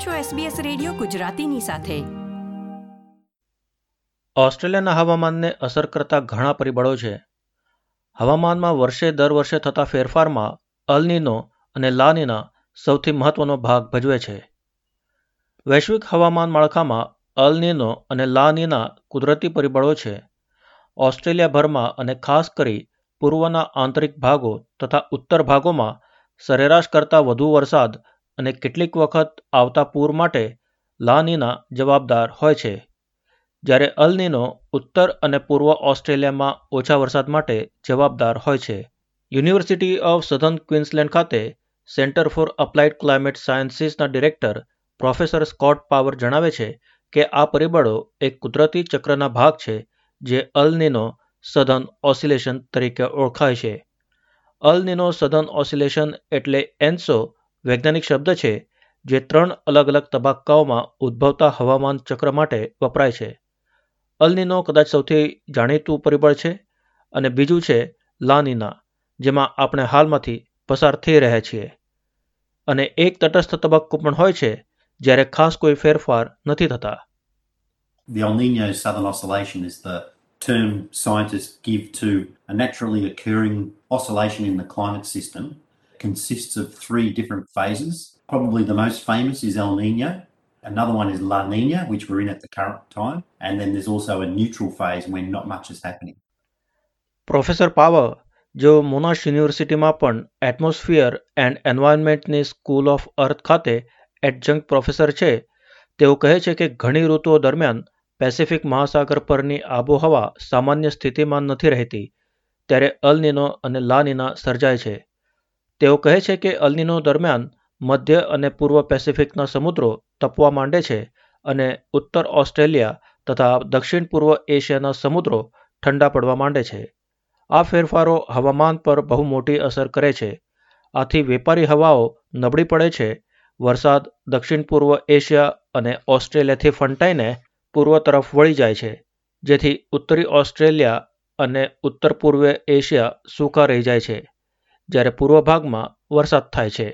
છો SBS radio ગુજરાતીની સાથે. ઓસ્ટ્રેલિયાના હવામાનને અસર કરતા ઘણા પરિબળો છે. હવામાનમાં વર્ષે દર વર્ષે થતા ફેરફારમાં અલનીનો અને લાનીના સૌથી મહત્વનો ભાગ ભજવે છે. વૈશ્વિક હવામાન માળખામાં અલનીનો અને લાનીના કુદરતી પરિબળો છે. ઓસ્ટ્રેલિયાભરમાં અને ખાસ કરી પૂર્વના આંતરિક ભાગો તથા ઉત્તર ભાગોમાં સરેરાશ કરતાં વધુ વરસાદ અને કેટલીક વખત આવતા પૂર માટે લાનીના જવાબદાર હોય છે. જ્યારે અલનીનો ઉત્તર અને પૂર્વ ઓસ્ટ્રેલિયામાં ઓછા વરસાદ માટે જવાબદાર હોય છે. યુનિવર્સિટી ઓફ સધર્ન ક્વિન્સલેન્ડ ખાતે સેન્ટર ફોર અપ્લાઇડ ક્લાઇમેટ સાયન્સીસના ડિરેક્ટર પ્રોફેસર સ્કોટ પાવર જણાવે છે કે આ પરિબળો એક કુદરતી ચક્રના ભાગ છે જે અલનીનો સધન ઓસિલેશન તરીકે ઓળખાય છે. અલનીનો સધન ઓસિલેશન એટલે એન્સો વૈજ્ઞાનિક શબ્દ છે, જે ત્રણ અલગ અલગ તબક્કાઓમાં ઉદ્ભવતા હવામાન ચક્ર માટે વપરાય છે. અલનીનો કદાચ સૌથી જાણીતું પરિબળ છે અને બીજું છે લાનીના, જેમાં આપણે હાલમાંથી પસાર થઈ રહ્યા છીએ. અને એક તટસ્થ તબક્કો પણ હોય છે, જ્યારે ખાસ કોઈ ફેરફાર નથી થતા. The El Nino Southern Oscillation is the term scientists give to a naturally occurring oscillation in the climate system. Consists of three different phases. Probably the most famous is El Nino. Another one is La Nina, which we're in at the current time. And then there's also a neutral phase when not much is happening. Professor Power જેઓ Monash યુનિવર્સિટીમાં પણ atmosphere and એન્વાયરમેન્ટની school of earth ખાતે adjunct professor છે તેઓ કહે છે કે ઘણી ઋતુઓ દરમિયાન પેસિફિક મહાસાગર પરની આબોહવા સામાન્ય સ્થિતિમાં નથી રહેતી ત્યારે અલનીનો અને લાનીના સર્જાય છે તેઓ કહે છે કે અલનીનો દરમિયાન મધ્ય અને પૂર્વ પેસિફિકના સમુદ્રો તપવા માંડે છે અને ઉત્તર ઓસ્ટ્રેલિયા તથા દક્ષિણ પૂર્વ એશિયાના સમુદ્રો ઠંડા પડવા માંડે છે. આ ફેરફારો હવામાન પર બહુ મોટી અસર કરે છે. આથી વેપારી હવાઓ નબળી પડે છે. વરસાદ દક્ષિણ પૂર્વ એશિયા અને ઓસ્ટ્રેલિયાથી ફંટાઈને પૂર્વ તરફ વળી જાય છે, જેથી ઉત્તરી ઓસ્ટ્રેલિયા અને ઉત્તર પૂર્વ એશિયા સૂકા રહી જાય છે. જ્યારે પૂર્વ ભાગમાં વરસાદ થાય છે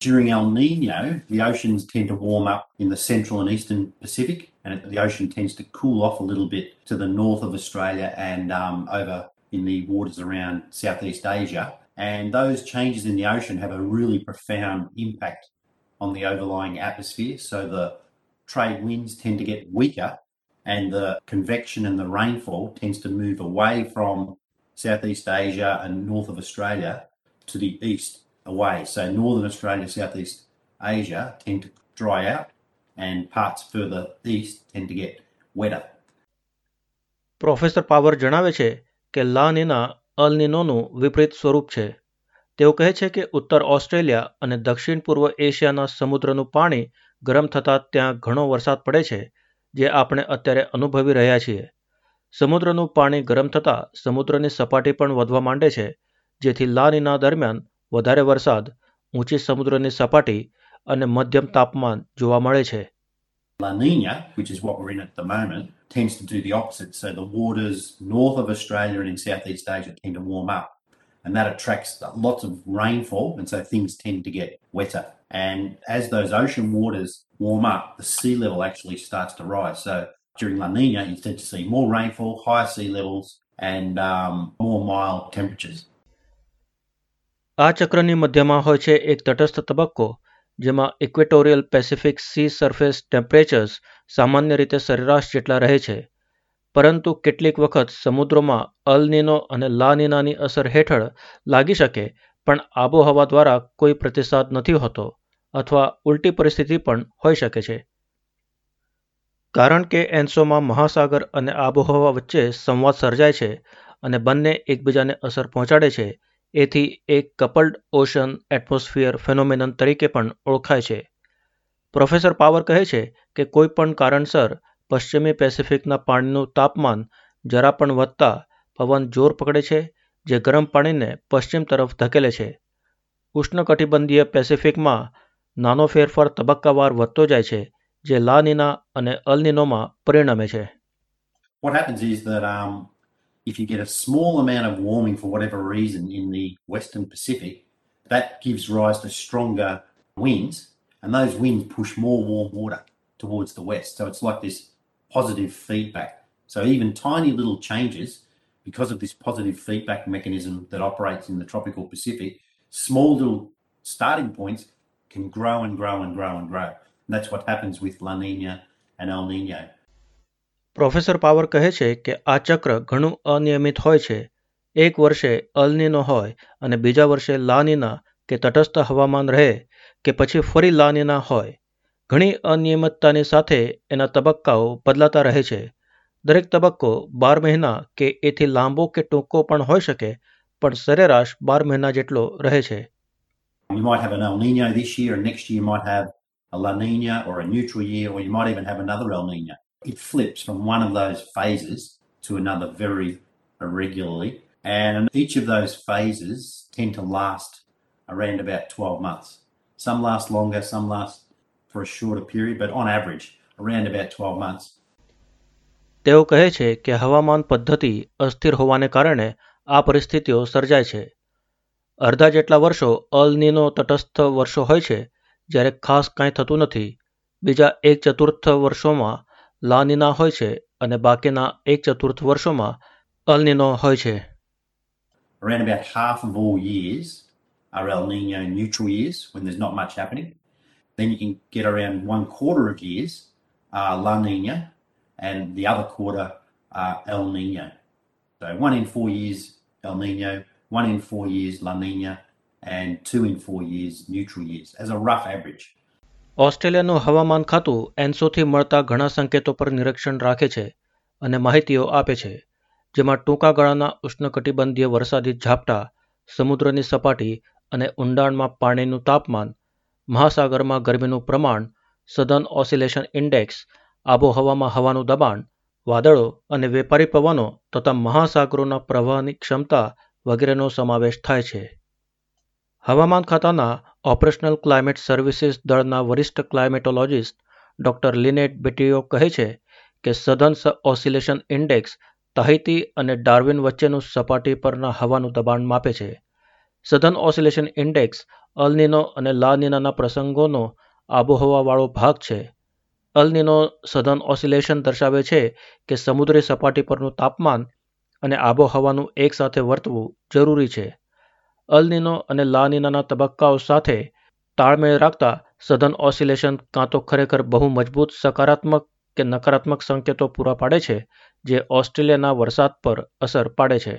During El Nino, the oceans tend to warm up in the central and eastern Pacific, and the ocean tends to cool off a little bit to the north of Australia and um, over in the waters around Southeast Asia. And those changes in the ocean have a really profound impact on the overlying atmosphere. So the trade winds tend to get weaker, and the convection and the rainfall tends to move away from Southeast Asia and north of Australia to the east away. So northern Australia, Southeast Asia tend to dry out, and parts further east tend to get wetter. Professor Power જણાવે છે કે La Nina અલનીનોનું વિપરીત સ્વરૂપ છે તેઓ કહે છે કે ઉત્તર ઓસ્ટ્રેલિયા અને દક્ષિણ પૂર્વ એશિયાના સમુદ્રનું પાણી ગરમ થતાં ત્યાં ઘણો વરસાદ પડે છે જે આપણે અત્યારે અનુભવી રહ્યા છીએ સમુદ્રનું પાણી ગરમ થતાં સમુદ્રની સપાટી પણ વધવા માંડે છે જેથી લાનીના દરમિયાન વધારે વરસાદ ઊંચી સમુદ્રની સપાટી અને મધ્યમ તાપમાન જોવા મળે છે La Nina, which is what we're in at the moment, tends to do the opposite. So the waters north of Australia and in Southeast Asia tend to warm up, and that attracts lots of rainfall, and so things tend to get wetter. And as those ocean waters warm up, the sea level actually starts to rise. So during La Nina, tend to see more rainfall, higher sea levels, and um, more mild temperatures. આ ચક્રની મધ્યમાં હોય છે એક તટસ્થ તબક્કો જેમાં equatorial Pacific sea surface temperatures સામાન્ય રીતે સરેરાશ જેટલા રહે છે પરંતુ કેટલીક વખત સમુદ્રોમાં અલનીનો અને લાનીનાની અસર હેઠળ લાગી શકે પણ આબોહવા દ્વારા કોઈ પ્રતિસાદ નથી હોતો અથવા ઉલટી પરિસ્થિતિ પણ હોઈ શકે છે કારણ કે એન્સોમાં મહાસાગર અને આબોહવા વચ્ચે સંવાદ સર્જાય છે અને બંને એકબીજાને અસર પહોંચાડે છે. એથી એક કપલ્ડ ઓશન એટમોસ્ફિયર ફેનોમેનન તરીકે પણ ઓળખાય છે. પ્રોફેસર પાવર કહે છે કે કોઈ પણ કારણસર પશ્ચિમી પેસિફિકના પાણીનું તાપમાન જરા પણ વધતા પવન જોર પકડે છે, જે ગરમ પાણીને પશ્ચિમ તરફ ધકેલે છે. ઉષ્ણકટિબંધીય પેસિફિકમાં નાનો ફેરફાર તબક્કાવાર વધતો જાય છે જે લાનીના અને અલનીનોમાં પરિણમે છે What happens is that um, if you get a small amount of warming for whatever reason in the Western Pacific, that gives rise to stronger winds. and those winds push more warm water towards the west. So it's like this positive feedback. So even tiny little changes, because of this positive feedback mechanism that operates in the tropical Pacific, small little starting points can grow and grow and grow and grow. And that's what happens with La Nina and El Nino. Professor Power કહે છે કે આ ચક્ર ઘણું અનિયમિત હોય છે. એક વર્ષે અલનીનો હોય અને બીજા વર્ષે લાનીના કે તટસ્થ હવામાન રહે કે પછી ફરી લાનીના હોય. ઘણી અનિયમિતતાની સાથે એના તબક્કાઓ બદલાતા રહે છે. દરેક તબક્કો બાર મહિના કે એથી લાંબો કે ટૂંકો પણ હોઈ શકે પણ સરેરાશ બાર મહિના જેટલો રહે છે. You might have an El Nino this year, and next year you might have a La Nina or a neutral year, or you might even have another El Nino. It flips from one of those phases to another very irregularly, and each of those phases tend to last around about 12 months. Some last longer, some last for a shorter period, but on average, around about 12 months. તેઓ કહે છે કે હવામાન પદ્ધતિ અસ્થિર હોવાને કારણે આ પરિસ્થિતિઓ સર્જાય છે અડધા જેટલા વર્ષો અલ નીનો તટસ્થ વર્ષો હોય છે જ્યારે ખાસ કાંઈ થતું નથી બીજા એક ચતુર્થ વર્ષોમાં લાનીના હોય છે અને બાકીના એક ચતુર્થ વર્ષોમાં અલનીનો હોય છે Around about half of all years are El Nino neutral years when there's not much happening. Then you can get around one quarter of years are La Nina, and the other quarter are El Nino. So one in four years El Nino, one in four years La Nina, and two in four years, neutral years, as a rough average. ઓસ્ટ્રેલિયાનું હવામાન ખાતું એન્સોથી મળતા ઘણા સંકેતો પર નિરીક્ષણ રાખે છે અને માહિતીઓ આપે છે, જેમાં ટૂંકા ગાળાના ઉષ્ણકટિબંધીય વરસાદી ઝાપટા, સમુદ્રની સપાટી અને ઊંડાણમાં પાણીનું તાપમાન, મહાસાગરમાં ગરમીનું પ્રમાણ, સધન ઓસિલેશન ઇન્ડેક્સ, આબોહવામાં હવાનું દબાણ, વાદળો અને વેપારી પવનો તથા મહાસાગરોના પ્રવાહની ક્ષમતા વગેરેનો સમાવેશ થાય છે હવામાન ખાતાના ઓપરેશનલ ક્લાઇમેટ સર્વિસીસ દળના વરિષ્ઠ ક્લાઇમેટોલોજિસ્ટ ડોક્ટર લિનેટ બેટીઓ કહે છે કે સધન ઓસિલેશન ઇન્ડેક્સ તાહિતી અને ડાર્વિન વચ્ચેનું સપાટી પરના હવાનું દબાણ માપે છે. સધન ઓસિલેશન ઇન્ડેક્સ અલનિનો અને લા નીનાના પ્રસંગોનો આબોહવાવાળો ભાગ છે. અલનિનો સધન ઓસિલેશન દર્શાવે છે કે સમુદ્રી સપાટી પરનું તાપમાન અને આબોહવાનું એકસાથે વર્તવું જરૂરી છે. અલનીનો અને લા નીનાના તબક્કાઓ સાથે તાળમેળ રાખતા સધન ઓસિલેશન કાં તો ખરેખર બહુ મજબૂત, સકારાત્મક કે નકારાત્મક સંકેતો પૂરા પાડે છે, જે ઓસ્ટ્રેલિયાના વરસાદ પર અસર પાડે છે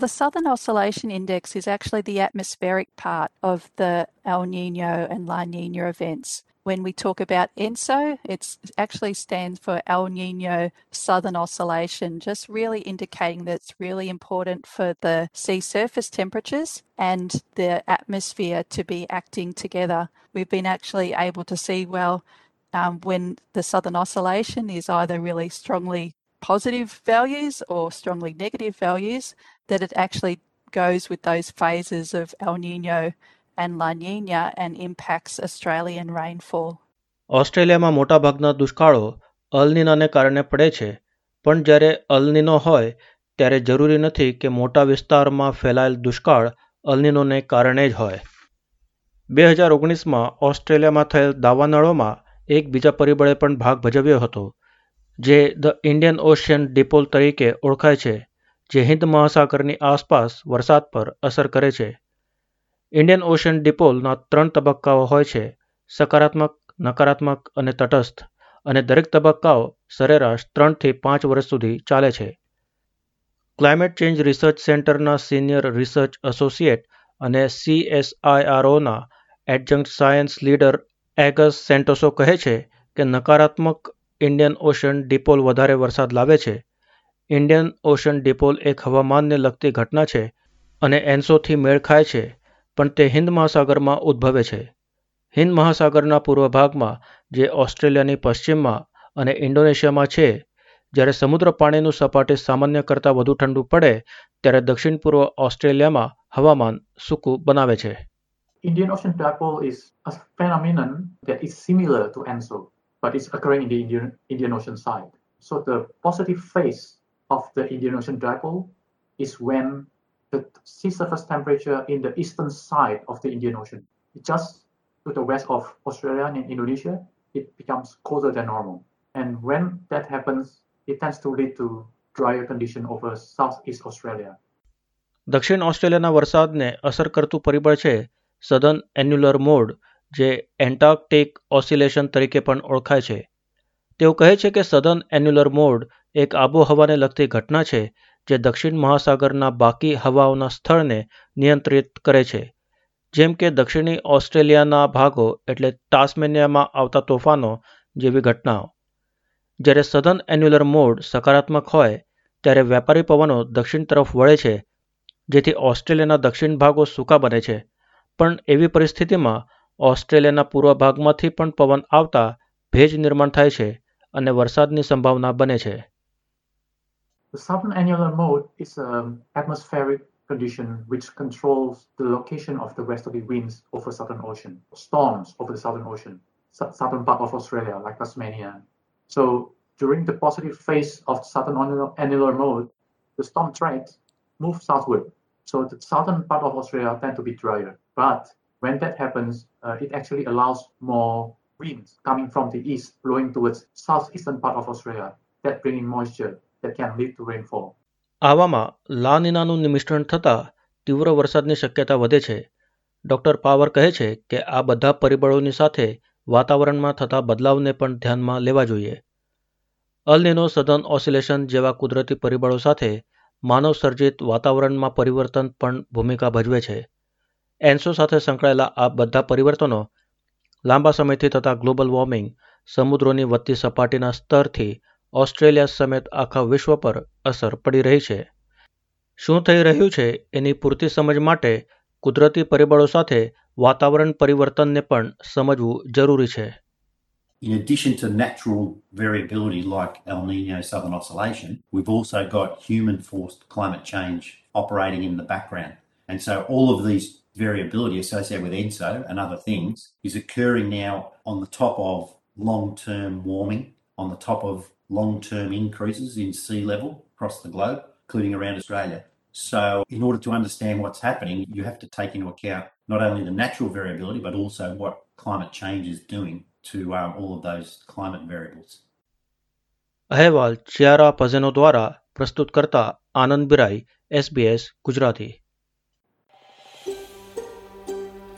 The Southern Oscillation Index is actually the atmospheric part of the El Nino and La Nina events. When we talk about ENSO, it actually stands for El Nino Southern Oscillation, just really indicating that it's really important for the sea surface temperatures and the atmosphere to be acting together. We've been actually able to see, well, um, when the Southern Oscillation is either really strongly positive values or strongly negative values, that it actually goes with those phases of El Nino and La Nina and impacts Australian rainfall. ઓસ્ટ્રેલિયામાં મોટાભાગના દુષ્કાળો અલનિનાને કારણે પડે છે. પણ જ્યારે અલનિનો હોય, ત્યારે જરૂરી નથી કે મોટા વિસ્તારમાં ફેલાયેલ દુષ્કાળ અલનિનોને કારણે જ હોય. બે હજાર ઓગણીસમાં ઓસ્ટ્રેલિયામાં થયેલ દાવાનળોમાં એક બીજા પરિબળે પણ ભાગ ભજવ્યો હતો, જે ધ ઇન્ડિયન ઓશિયન ડિપોલ તરીકે ઓળખાય છે, જે હિન્દ મહાસાગરની આસપાસ વરસાદ પર અસર કરે છે. ઇન્ડિયન ઓશન ડિપોલના ત્રણ તબક્કાઓ હોય છે, સકારાત્મક, નકારાત્મક અને તટસ્થ, અને દરેક તબક્કાઓ સરેરાશ ત્રણથી પાંચ વર્ષ સુધી ચાલે છે. ક્લાઇમેટ ચેન્જ રિસર્ચ સેન્ટરના સિનિયર રિસર્ચ એસોસિએટ અને સીએસઆઈઆરઓના adjunct science leader Agus Santoso કહે છે કે નકારાત્મક ઇન્ડિયન ઓશન ડિપોલ વધારે વરસાદ લાવે છે. ઇન્ડિયન ઓશન ડિપોલ એક હવામાનને લગતી ઘટના છે અને એન્સોથી મેળ ખાય છે. પણ તે હિન્દ મહાસાગરમાં ઉદ્ભવે છે હિન્દ મહાસાગરના પૂર્વ ભાગમાં જે ઓસ્ટ્રેલિયાની પશ્ચિમમાં અને ઇન્ડોનેશિયામાં છે જ્યારે સમુદ્ર પાણીનું સપાટી સામાન્ય કરતાં વધુ ઠંડુ પડે ત્યારે દક્ષિણ પૂર્વ ઓસ્ટ્રેલિયામાં હવામાન સૂકું બનાવે છે Indian Ocean dipole is a phenomenon that is similar to ENSO, but it's occurring in the Indian, Indian Ocean side. So the positive phase of the Indian Ocean dipole is when the sea surface temperature in the eastern side of the Indian Ocean just to the west of Australia and Indonesia, it becomes colder than normal. And when that happens, it tends to lead to drier condition over southeast Australia. દક્ષિણ ઓસ્ટ્રેલિયાના વરસાદને અસર કરતું પરિબળ છે southern annular mode જે Antarctic oscillation તરીકે પણ ઓળખાય છે તેઓ કહે છે કે સદન એન્યુલર મોડ એક આબોહવાને લગતી ઘટના છે જે દક્ષિણ મહાસાગરના બાકી હવાઓના સ્થળને નિયંત્રિત કરે છે. જેમ કે દક્ષિણી ઓસ્ટ્રેલિયાના ભાગો એટલે ટાસ્મેનિયામાં આવતા તોફાનો જેવી ઘટનાઓ. જ્યારે સધન એન્યુલર મોડ સકારાત્મક હોય, ત્યારે વેપારી પવનો દક્ષિણ તરફ વળે છે, જેથી ઓસ્ટ્રેલિયાના દક્ષિણ ભાગો સૂકા બને છે. પણ એવી પરિસ્થિતિમાં ઓસ્ટ્રેલિયાના પૂર્વ ભાગમાંથી પણ પવન આવતા ભેજ નિર્માણ થાય છે અને વરસાદની સંભાવના બને છે. The southern annular mode is an atmospheric condition which controls the location of the westerly winds over Southern Ocean, storms over the Southern Ocean, southern part of Australia, like Tasmania. So during the positive phase of southern annular, mode, the storm tracks move southward. So the southern part of Australia tend to be drier. But when that happens, uh, it actually allows more winds coming from the east blowing towards southeastern part of Australia that bringing moisture that can lead to rainfall. આવામાં લાનિનાનું મિશ્રણ થતાં તીવ્ર વરસાદની શક્યતા વધે છે. Doctor power કહે છે કે આ બધા પરિબળોની સાથે વાતાવરણમાં થતા બદલાવને પણ ધ્યાનમાં લેવા જોઈએ. અલનિનો સદન ઓસિલેશન જેવા કુદરતી પરિબળો સાથે માનવ સર્જિત વાતાવરણમાં પરિવર્તન પણ ભૂમિકા ભજવે છે. એન્સો સાથે સંકળાયેલા આ બધા પરિવર્તનો લાંબા સમયથી થતા ગ્લોબલ વોર્મિંગ, સમુદ્રોની વધતી સપાટીના સ્તરથી ઓસ્ટ્રેલિયા સમેત આખા વિશ્વ પર અસર પડી રહી છે શું થઈ રહ્યું છે એની પૂરતી સમજ માટે કુદરતી પરિબળો સાથે વાતાવરણ પરિવર્તનને પણ સમજવું જરૂરી છે In addition to natural variability like El Nino Southern Oscillation, we've also got human forced climate change operating in the background. And so all of these variability associated with ENSO and other things is occurring now on the top of long term warming, on the top of long term increases in sea level across the globe, including around Australia. So, in order to understand what's happening, you have to take into account not only the natural variability, but also what climate change is doing to um, all of those climate variables. અહેવાલ ચિયારા પઝેનો દ્વારા પ્રસ્તુત કરતા આનંદ બિરાઈ SBS Gujarati